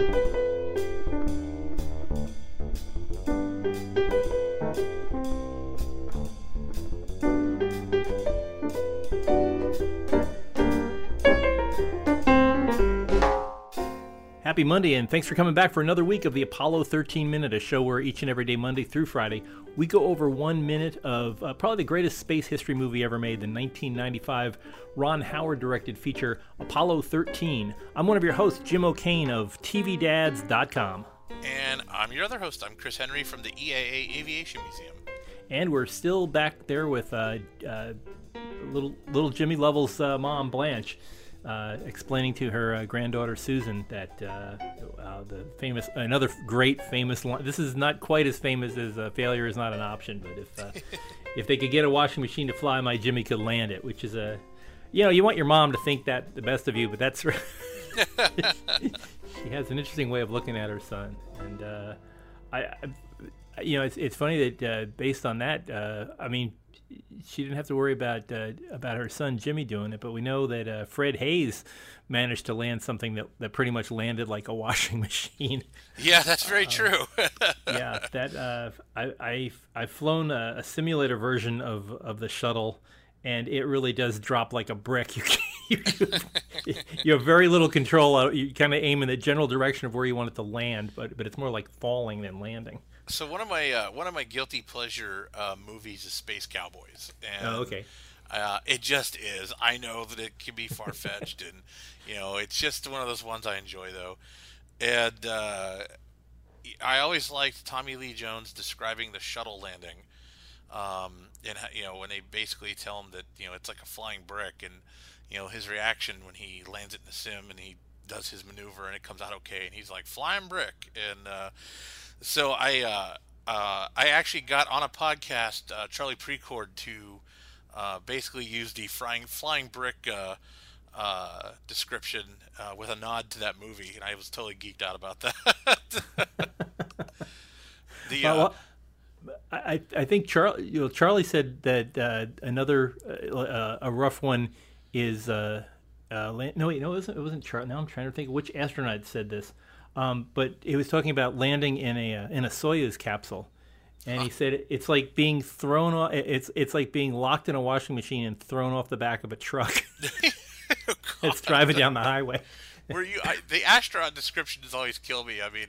Música Happy Monday, and thanks for coming back for another week of the Apollo 13 Minute, a show where each and every day, Monday through Friday, we go over one minute of uh, probably the greatest space history movie ever made, the 1995 Ron Howard directed feature Apollo 13. I'm one of your hosts, Jim O'Kane of TVDads.com. And I'm your other host. I'm Chris Henry from the EAA Aviation Museum. And we're still back there with uh, uh, little little Jimmy Lovell's uh, mom, Blanche uh, explaining to her uh, granddaughter Susan that uh, uh the famous another great famous line. This is not quite as famous as uh, "failure is not an option," but if uh, if they could get a washing machine to fly, my Jimmy could land it. Which is a you know you want your mom to think that the best of you, but that's she has an interesting way of looking at her son, and I, I, you know it's it's funny that based on that, I mean she didn't have to worry about uh, about her son Jimmy doing it, but we know that uh, Fred Haise managed to land something that, that pretty much landed like a washing machine. Yeah, that's very uh, true. yeah, that uh, I I I've flown a, a, simulator version of of the shuttle, and it really does drop like a brick. You you, you have very little control. You kind of aim in the general direction of where you want it to land, but but it's more like falling than landing. So one of my uh, one of my guilty pleasure uh, movies is Space Cowboys. And, oh, okay. Uh, it just is. I know that it can be far fetched, and you know, it's just one of those ones I enjoy though. And uh, I always liked Tommy Lee Jones describing the shuttle landing, um, and you know, when they basically tell him that you know it's like a flying brick, and you know his reaction when he lands it in the sim and he does his maneuver and it comes out okay, and he's like flying brick, and uh, so I uh, uh, I actually got on a podcast, uh, Charlie Precourt, to uh, basically use the flying flying brick uh, uh, description with a nod to that movie, and I was totally geeked out about that. the well, I I think Charlie you know, Charlie said that another a rough one is. no, wait, no, it wasn't. It wasn't Charlie. Now I'm trying to think which astronaut said this. Um, but he was talking about landing in a uh, in a Soyuz capsule, and he said it's like being thrown off. It's it's like being locked in a washing machine and thrown off the back of a truck. oh, it's driving down the highway. Were you I, the astronaut descriptions always kill me. I mean,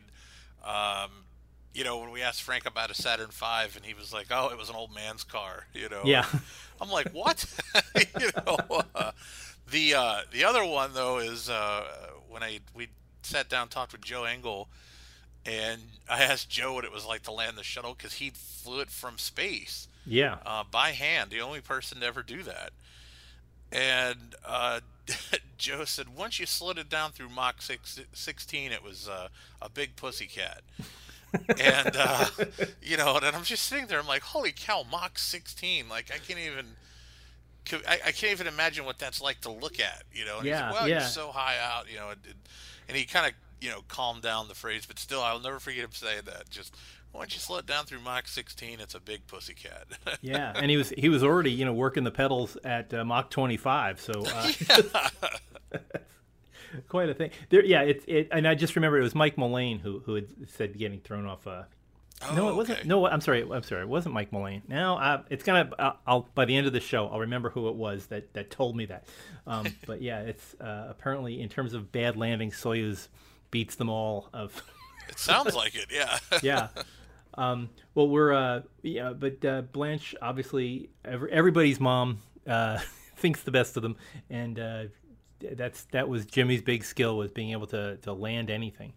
um, you know, when we asked Frank about a Saturn V, and he was like, "Oh, it was an old man's car." You know. Yeah. I'm like, what? you know. Uh, the uh, the other one though is uh, when I we sat down talked with Joe Engle, and I asked Joe what it was like to land the shuttle because he flew it from space. Yeah. Uh, by hand, the only person to ever do that. And uh, Joe said once you slowed it down through Mach six, 16, it was uh, a big pussy cat. and uh, you know, and I'm just sitting there. I'm like, holy cow, Mach 16! Like I can't even. I, I can't even imagine what that's like to look at, you know. And yeah, like, well, yeah. you're so high out, you know. It, and he kind of you know calmed down the phrase, but still, I'll never forget him saying that. Just why don't you slow it down through Mach 16? It's a big pussy cat. yeah, and he was he was already you know working the pedals at uh, Mach 25, so. Uh, quite a thing. There, yeah, it's it, and I just remember it was Mike Mullane who who had said getting thrown off. Uh, oh, no, it wasn't. Okay. No, I'm sorry. I'm sorry. It wasn't Mike Mullane. Now uh, it's gonna. Uh, I'll by the end of the show, I'll remember who it was that that told me that. Um, but yeah, it's uh, apparently in terms of bad landing, Soyuz beats them all. Of it sounds like it, yeah. yeah. Um, well, we're uh, yeah, but uh, Blanche obviously every, everybody's mom uh, thinks the best of them, and uh, that's that was Jimmy's big skill was being able to to land anything.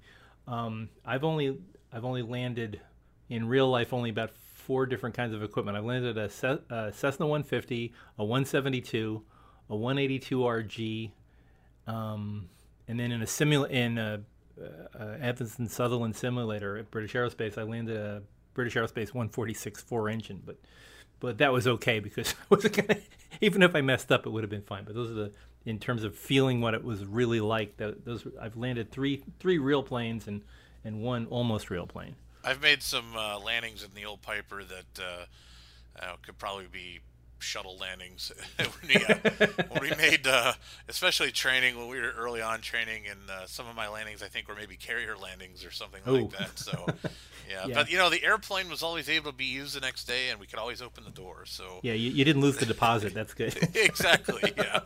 Um, I've only I've only landed in real life only about four different kinds of equipment. I've landed a, a Cessna 150, a 172, a 182 RG, um, and then in a simula in a uh, uh, Evans and Sutherland simulator at British Aerospace, I landed a British Aerospace 146 four engine, but but that was okay because I gonna, even if I messed up, it would have been fine. But those are the in terms of feeling what it was really like. That those I've landed three three real planes and and one almost real plane. I've made some uh, landings in the old Piper that uh, uh, could probably be shuttle landings. yeah, when we made, uh, especially training when we were early on training, and uh, some of my landings I think were maybe carrier landings or something Ooh. like that. So, yeah. Yeah. but you know the airplane was always able to be used the next day, and we could always open the door. So Yeah, you, you didn't lose the deposit. That's good. exactly, yeah.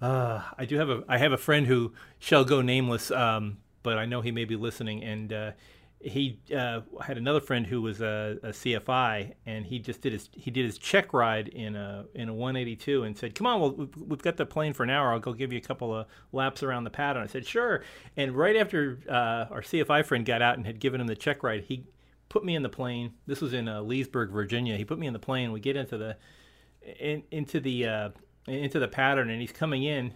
Uh, I do have a I have a friend who shall go nameless, um, but I know he may be listening. And uh, he uh, had another friend who was a, a CFI, and he just did his he did his check ride in a in a 182, and said, "Come on, well we've, we've got the plane for an hour. I'll go give you a couple of laps around the pad." And I said, "Sure." And right after uh, our CFI friend got out and had given him the check ride, he put me in the plane. This was in uh, Leesburg, Virginia. He put me in the plane. We get into the in, into the uh, into the pattern, and he's coming in,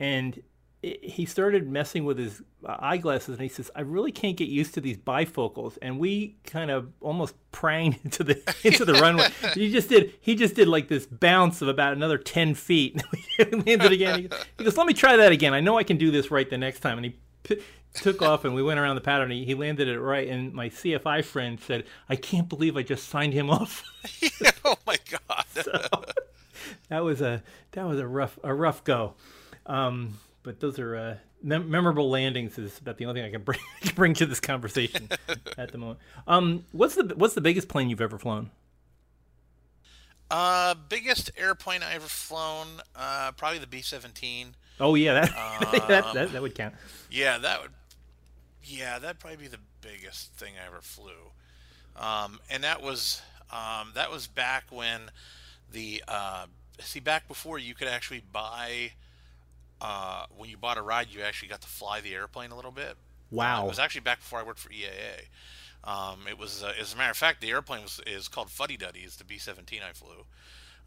and he started messing with his uh, eyeglasses, and he says, "I really can't get used to these bifocals." And we kind of almost pranged into the into the runway. He just did he just did like this bounce of about another ten feet. we landed again. He goes- "Let me try that again. I know I can do this right the next time." And he. P- took off and we went around the pattern. He, he landed it right, and my CFI friend said, "I can't believe I just signed him off." oh my god. that was a that was a rough a rough go. Um, but those are uh, mem- memorable landings. Is about the only thing I can bring bring to this conversation at the moment. Um, what's the what's the biggest plane you've ever flown? Uh, biggest airplane I ever flown, uh, probably the B seventeen. Oh yeah, that, that, that that would count. Yeah, that would. Yeah, that'd probably be the biggest thing I ever flew. Um, and that was um, that was back when the uh, see back before you could actually buy. Uh, when you bought a ride, you actually got to fly the airplane a little bit. Wow. it was actually back before I worked for EAA. Um, it was, uh, as a matter of fact, the airplane was is called Fuddy Duddy. It's the B-17 I flew.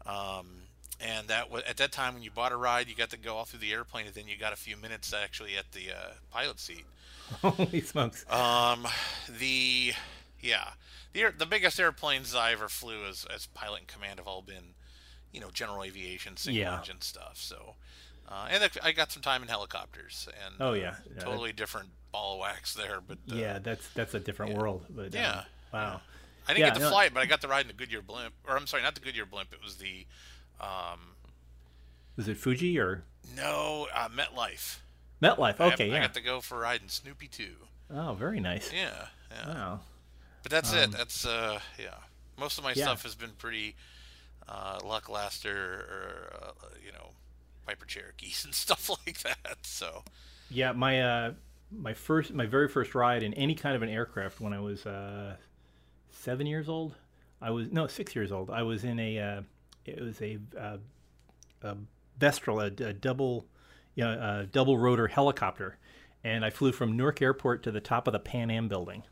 Um, and that was, at that time when you bought a ride, you got to go all through the airplane, and then you got a few minutes actually at the uh, pilot seat. Holy smokes! Um, the yeah, the the biggest airplanes I ever flew as as pilot and command have all been, you know, general aviation, single Yeah. engine stuff. So, uh, and I got some time in helicopters, and Oh, uh, yeah. Yeah, totally different ball of wax there. But uh, yeah, that's that's a different world. But, um, Yeah. wow. I didn't Yeah, get to no- fly it, but I got to ride in the Goodyear blimp. Or I'm sorry, not the Goodyear blimp. It was the um, Was it Fuji or no uh, MetLife. MetLife? I- Okay, I, yeah. got to go for a ride in Snoopy too. Oh, very nice. Yeah, yeah. Wow. But that's it. That's uh, yeah. Most of my Um, Yeah. stuff has been pretty uh, Luck Laster or uh, you know Piper Cherokees and stuff like that. So Yeah, my uh, my first, my very first ride in any kind of an aircraft when I was uh, seven years old. I was no six years old. I was in a, uh, it was a, uh, a Vestral, a, a double, you know, a double rotor helicopter, and I flew from Newark Airport to the top of the Pan Am building.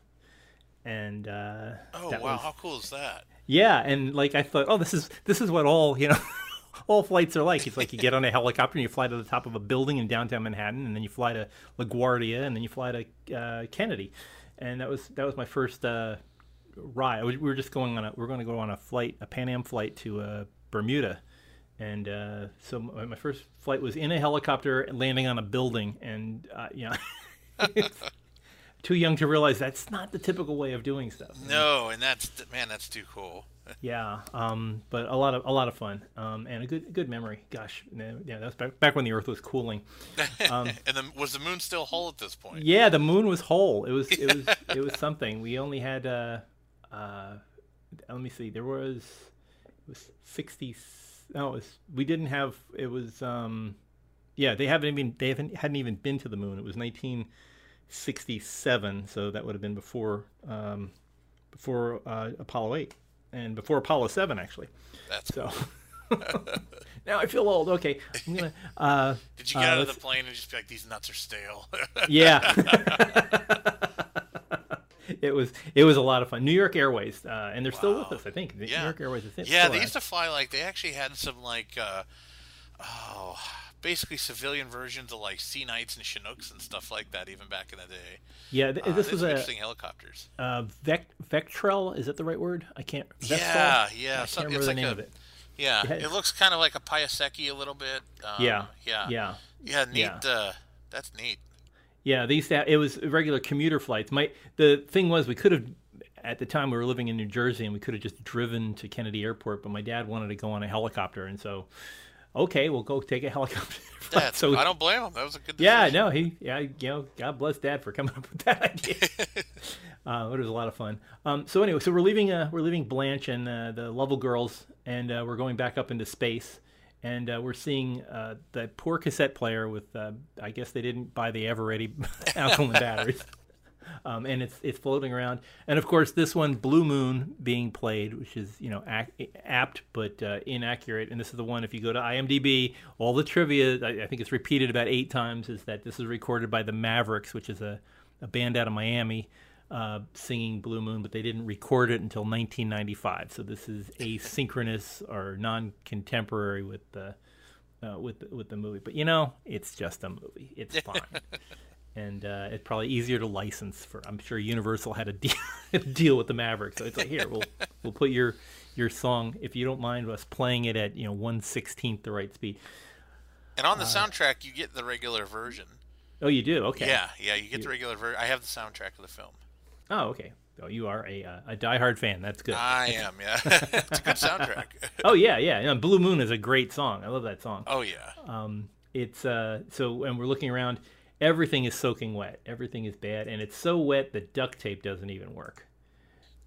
And uh, oh wow, was- how cool is that? yeah, and like I thought, oh, this is this is what all you know, all flights are like. It's like you get on a helicopter and you fly to the top of a building in downtown Manhattan, and then you fly to LaGuardia, and then you fly to uh, Kennedy, and that was that was my first uh, ride. We we were just going on a we are going to go on a flight, a Pan Am flight to uh, Bermuda, and uh, so my, my first flight was in a helicopter landing on a building, and uh, you know. Too young to realize that's not the typical way of doing stuff. No, and that's man, that's too cool. Yeah, um, but a lot of a lot of fun um, and a good good memory. Gosh, yeah, yeah, that was back, back when the Earth was cooling. and then was the moon still whole at this point? Yeah, the moon was whole. It was it was it was something. We only had uh, uh, let me see. There was it was sixty. No, it was we didn't have. It was um, yeah. They haven't even they haven't hadn't even been to the moon. It was nineteen sixty seven. So that would have been before um, before uh, Apollo eight and before Apollo seven actually. That's So now I feel old. Okay, I'm gonna. Uh, Did you get uh, out of the plane and just be like, these nuts are stale? Yeah. it was it was a lot of fun. New York Airways, uh, and they're still with us. I think New Yeah. York Airways is yeah, they around. used to fly like they actually had some like uh, oh, basically civilian versions of like Sea Knights and Chinooks and stuff like that even back in the day. Yeah, th- Uh, this was a interesting helicopters. uh, Vec- Vectrel. Is that the right word? I can't. Yeah, yeah, I can't it's remember the like name a- of it. Yeah, Yeah. it looks kind of like a Piasecki a little bit. Um, Yeah, yeah, yeah, yeah. Neat. Yeah. Uh, that's neat. yeah. These that it was regular commuter flights. My the thing was we could have at the time we were living in New Jersey and we could have just driven to Kennedy Airport, but my dad wanted to go on a helicopter, and so okay, we'll go take a helicopter. So I don't blame him. That was a good. yeah, decision. no, he yeah, you know, God bless Dad for coming up with that idea. uh, it was a lot of fun. Um, so anyway, so we're leaving uh, we're leaving Blanche and uh, the Lovell girls, and uh, we're going back up into space. And uh, we're seeing uh, the poor cassette player with, uh, I guess they didn't buy the ever ready alkaline batteries. Um, and it's it's floating around, and of course this one, Blue Moon, being played, which is you know ac- apt but uh, inaccurate. And this is the one. If you go to IMDb, all the trivia, I, I think it's repeated about eight times, is that this is recorded by the Mavericks, which is a, a band out of Miami, uh, singing Blue Moon, but they didn't record it until 1995. So this is asynchronous or non-contemporary with the uh, with with the movie. But you know, it's just a movie. It's fine. And uh, it's probably easier to license for. I'm sure Universal had a deal, deal with the Mavericks, so it's like here we'll we'll put your your song if you don't mind us playing it at you know one sixteenth the right speed. And on the soundtrack, you get the regular version. Oh, you do? Okay. Yeah, yeah, you get the regular version. I have the soundtrack of the film. Oh, okay. Oh, you are a uh, a diehard fan. That's good. I am, yeah. it's a good soundtrack. oh yeah, yeah. You know, Blue Moon is a great song. I love that song. Oh yeah. Um, it's uh, so and we're looking around. Everything is soaking wet. Everything is bad, and it's so wet that duct tape doesn't even work.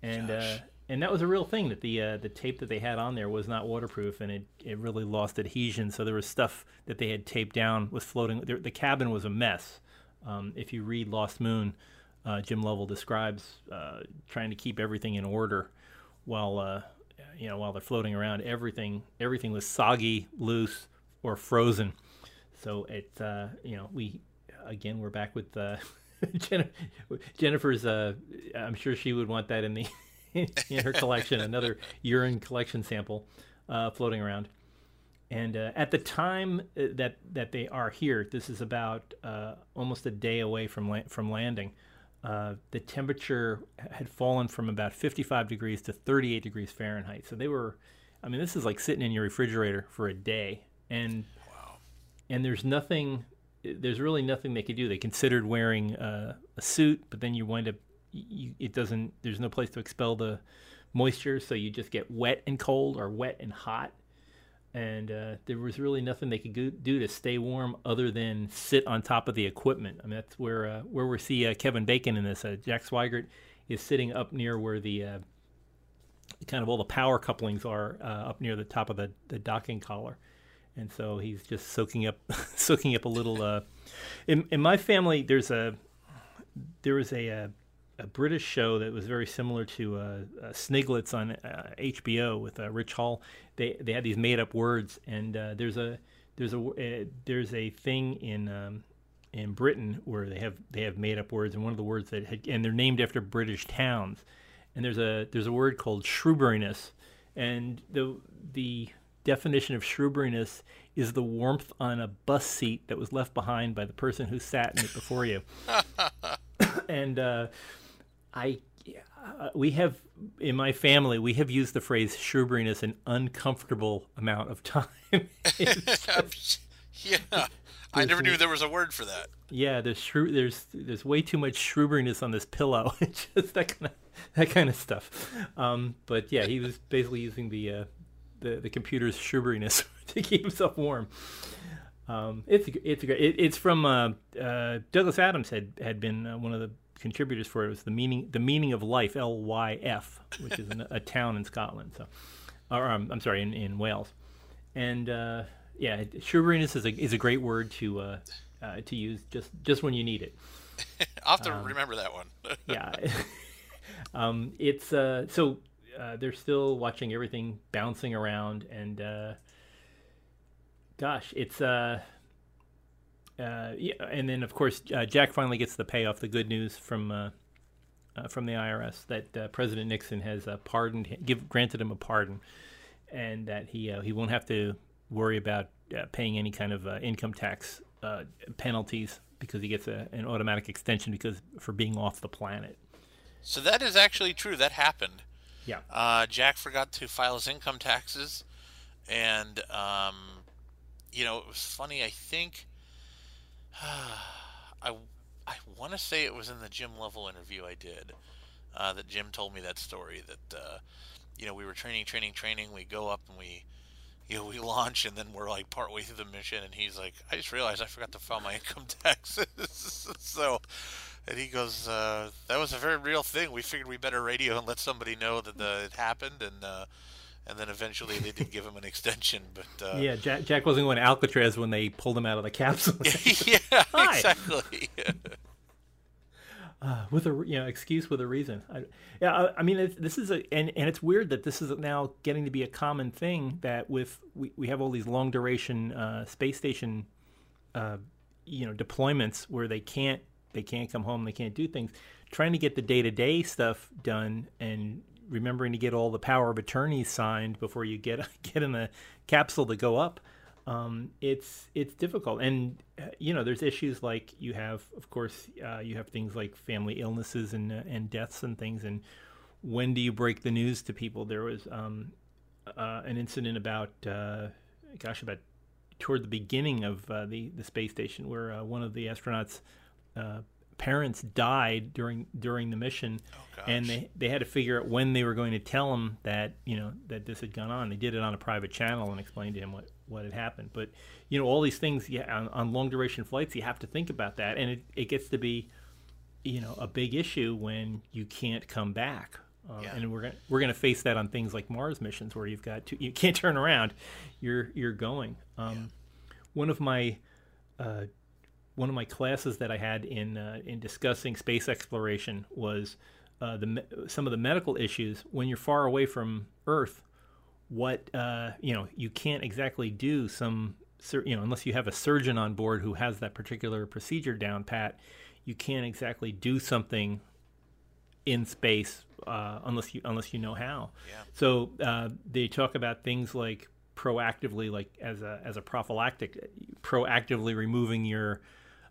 And uh, and that was a real thing that the uh, the tape that they had on there was not waterproof, and it, it really lost adhesion. So there was stuff that they had taped down was floating. The, the cabin was a mess. Um, if you read Lost Moon, uh, Jim Lovell describes uh, trying to keep everything in order while uh, you know while they're floating around. Everything everything was soggy, loose, or frozen. So it uh, you know we again we're back with uh, Jen- Jennifer's. Uh, I'm sure she would want that in the in her collection. Another urine collection sample uh, floating around. And uh, at the time uh, that that they are here, this is about uh, almost a day away from la- from landing. Uh, the temperature had fallen from about 55 degrees to 38 degrees Fahrenheit. So they were, I mean, this is like sitting in your refrigerator for a day. And Wow. and there's nothing there's really nothing they could do they considered wearing uh, a suit but then you wind up you, it doesn't there's no place to expel the moisture so you just get wet and cold or wet and hot and uh, there was really nothing they could go, do to stay warm other than sit on top of the equipment. I mean, that's where uh, where we see uh, Kevin Bacon in this. Uh, Jack Swigert is sitting up near where the uh, kind of all the power couplings are up near the top of the, the docking collar, and so he's just soaking up soaking up a little. Uh, in, in my family, there's a there was a, a a British show that was very similar to uh, uh, Sniglets on uh, HBO with uh, Rich Hall. They they had these made up words, and uh, there's a there's a uh, there's a thing in um, in Britain where they have they have made up words, and one of the words that had, and they're named after British towns, and there's a there's a word called shrewberryness, and the the definition of shrewberryness is the warmth on a bus seat that was left behind by the person who sat in it before you. and uh, I, uh, we have in my family we have used the phrase shrewberryness an uncomfortable amount of time. Just- yeah. I never knew there was a word for that. yeah, there's shrew, there's there's way too much shrewberryness on this pillow. It's just that kind of that kind of stuff. Um, but yeah, he was basically using the uh, the the computer's shrewberyness to keep himself warm. Um, it's it's great. It, it's from uh, uh, Douglas Adams had had been uh, one of the contributors for it. It was the meaning the meaning of life L Y F, which is an, a town in Scotland. So, or um, I'm sorry, in, in Wales. And uh, yeah, shrewberyness is a is a great word to uh, uh, to use just just when you need it. I'll have to Um, remember that one. Yeah, um, it's uh, so uh, they're still watching everything bouncing around, and uh, gosh, it's uh, uh, yeah, and then of course uh, Jack finally gets the payoff, the good news from from the IRS that President Nixon has pardoned, give granted him a pardon, and that he he won't have to worry about paying any kind of income tax penalties because he gets a, an automatic extension because for being off the planet. so that is actually true. That happened. Yeah. Uh, Jack forgot to file his income taxes, and um, you know it was funny. I think I I want to say it was in the Jim Lovell interview I did. uh, that Jim told me that story that uh, you know we were training, training, training. We go up and we you know, we launch and then we're like partway through the mission, and he's like, I just realized I forgot to file my income taxes. so, and he goes, uh, that was a very real thing. We figured we better radio and let somebody know that the, it happened, and uh, and then eventually they did give him an extension. But uh, yeah, Jack, Jack wasn't going to Alcatraz when they pulled him out of the capsule. yeah, Hi. exactly. uh, with a you know excuse with a reason. I, yeah, I, I mean this is a and, and it's weird that this is now getting to be a common thing that with we, we have all these long duration uh, space station uh, you know deployments where they can't they can't come home they can't do things. Trying to get the day to day stuff done and remembering to get all the power of attorney signed before you get get in the capsule to go up um, it's it's difficult, and uh, you know there's issues like you have, of course, uh, you have things like family illnesses and uh, and deaths and things, and when do you break the news to people? There was um, uh, an incident about, uh, gosh, about toward the beginning of uh, the the space station where one of the astronauts parents died during during the mission, oh, and they they had to figure out when they were going to tell him that you know that this had gone on. They did it on a private channel and explained to him what what had happened. But you know, all these things, yeah, on, on long duration flights, you have to think about that, and it, it gets to be, you know, a big issue when you can't come back. Uh, yeah. And we're gonna we're gonna face that on things like Mars missions where you've got to you can't turn around, you're you're going. Um, yeah. One of my uh, one of my classes that I had in uh, in discussing space exploration was uh, the some of the medical issues when you're far away from Earth what uh, you know you can't exactly do some you know unless you have a surgeon on board who has that particular procedure down pat you can't exactly do something in space uh, unless you unless you know how yeah. so uh, they talk about things like proactively like as a as a prophylactic proactively removing your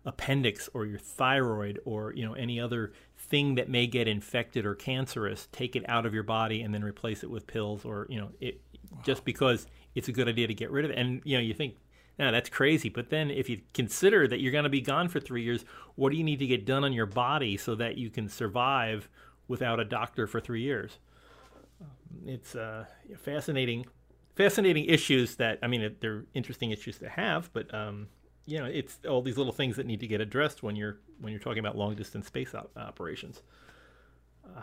appendix or your thyroid or you know any other thing that may get infected or cancerous take it out of your body and then replace it with pills or you know it just because it's a good idea to get rid of it. And you know, you think, no, that's crazy. But then if you consider that you're going to be gone for three years, what do you need to get done on your body so that you can survive without a doctor for three years? It's uh, fascinating, fascinating issues that I mean, they're interesting issues to have, but um, you know, it's all these little things that need to get addressed when you're when you're talking about long distance space op- operations. Uh,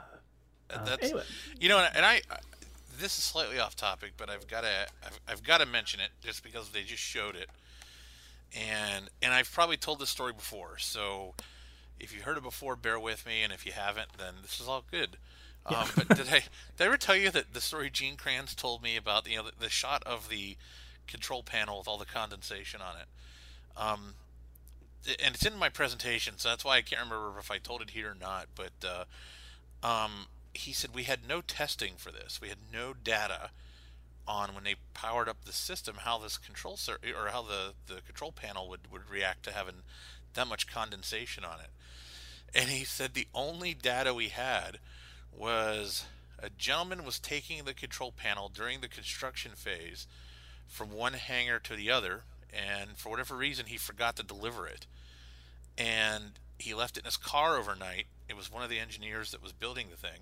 uh, anyway. you know, and I this is slightly off topic, but I've got to I've, I've got to mention it just because they just showed it, and and I've probably told this story before. So if you heard it before, bear with me, and if you haven't, then this is all good. Yeah. Um, but did I did I ever tell you that the story Gene Kranz told me about you know the, the shot of the control panel with all the condensation on it? Um, and it's in my presentation, so that's why I can't remember if I told it here or not. But uh, um, he said we had no testing for this. We had no data on when they powered up the system how this control cir- or how the, the control panel would, would react to having that much condensation on it. And he said the only data we had was a gentleman was taking the control panel during the construction phase from one hangar to the other, and for whatever reason he forgot to deliver it. And he left it in his car overnight. It was one of the engineers that was building the thing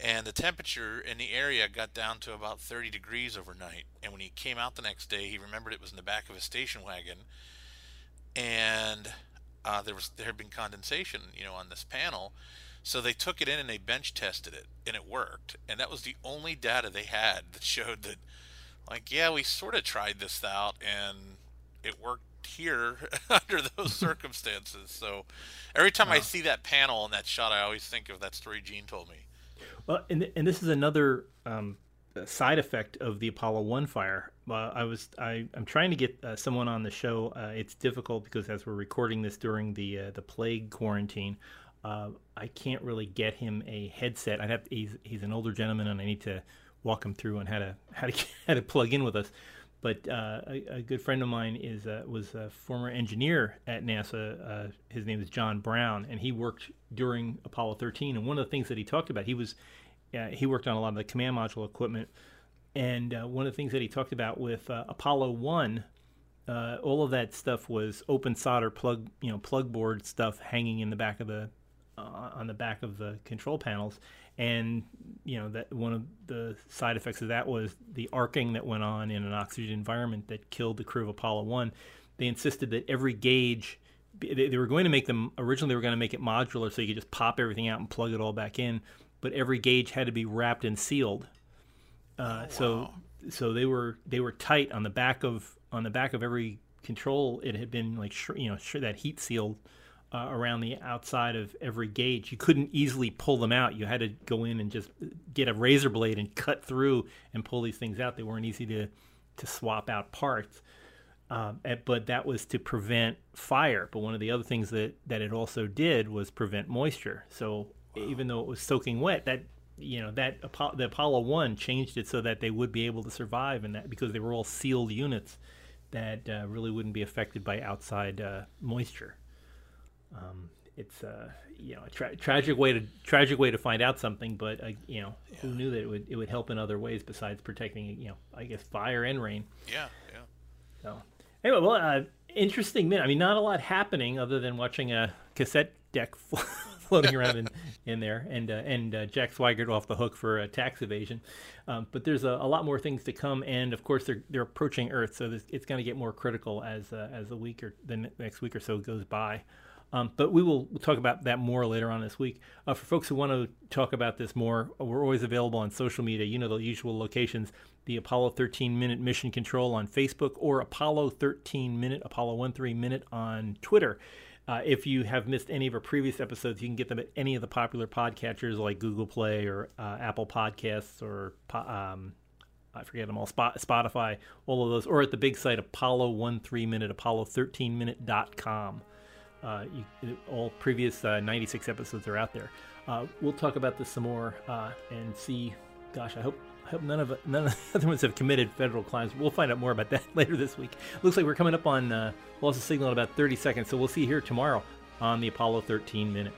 and the temperature in the area got down to about 30 degrees overnight. And when he came out the next day, he remembered it was in the back of a station wagon, and uh, there was there had been condensation, you know, on this panel. So they took it in and they bench tested it, and it worked. And that was the only data they had that showed that, like, yeah, we sort of tried this out, and it worked here under those circumstances. So every time wow. I see that panel and that shot, I always think of that story Gene told me. Well, and and this is another um, side effect of the Apollo One fire. Uh, I was I I'm trying to get uh, someone on the show. Uh, it's difficult because as we're recording this during the uh, the plague quarantine, uh, I can't really get him a headset. I'd have to, he's he's an older gentleman, and I need to walk him through on how to how to how to plug in with us. But uh, a, a, good friend of mine is was a former engineer at NASA. his name is John Brown, and he worked during Apollo 13. And one of the things that he talked about, he was uh, he worked on a lot of the command module equipment. And uh, one of the things that he talked about with uh, Apollo One, uh, all of that stuff was open solder plug, you know, plug board stuff hanging in the back of the uh, on the back of the control panels, and you know that one of the side effects of that was the arcing that went on in an oxygen environment that killed the crew of Apollo One. They insisted that every gauge they, were going to make them originally they were going to make it modular so you could just pop everything out and plug it all back in, but every gauge had to be wrapped and sealed. Uh, Oh, wow. So so they were they were tight on the back of on the back of every control. It had been like sh- you know sh- that heat sealed uh, around the outside of every gauge. You couldn't easily pull them out. You had to go in and just get a razor blade and cut through and pull these things out. They weren't easy to to swap out parts. Um, and- but that was to prevent fire. But one of the other things that, that it also did was prevent moisture. So even though it was soaking wet, that you know that the Apollo One changed it so that they would be able to survive, and that because they were all sealed units that uh, really wouldn't be affected by outside uh, moisture. Um, it's uh, you know a tra- tragic way to tragic way to find out something, but uh, you know who knew that it would it would help in other ways besides protecting you know I guess fire and rain. Yeah, yeah. So anyway, well, uh, interesting minute. I mean, not a lot happening other than watching a cassette deck floating around in, in there, and uh, and uh, Jack Swigert off the hook for uh, tax evasion. Um, but there's a, a lot more things to come, and of course they're they're approaching Earth, so this, it's going to get more critical as uh, as the week or the next week or so goes by. Um, but we will we'll talk about that more later on this week. Uh, for folks who want to talk about this more, we're always available on social media. You know the usual locations: the Apollo 13 Minute Mission Control on Facebook, or Apollo 13 Minute, Apollo 13 Minute on Twitter. Uh, if you have missed any of our previous episodes, you can get them at any of the popular podcatchers like Google Play or uh, Apple Podcasts or um, I forget them all, Spotify, all of those, or at the big site Apollo 13 Minute, Apollo13minute.com. Uh, you, all previous uh, 96 episodes are out there. Uh, we'll talk about this some more uh, and see. Gosh, I hope I hope none of none of the other ones have committed federal crimes. We'll find out more about that later this week. Looks like we're coming up on uh, loss of signal in about 30 seconds, so we'll see you here tomorrow on the Apollo 13 minute.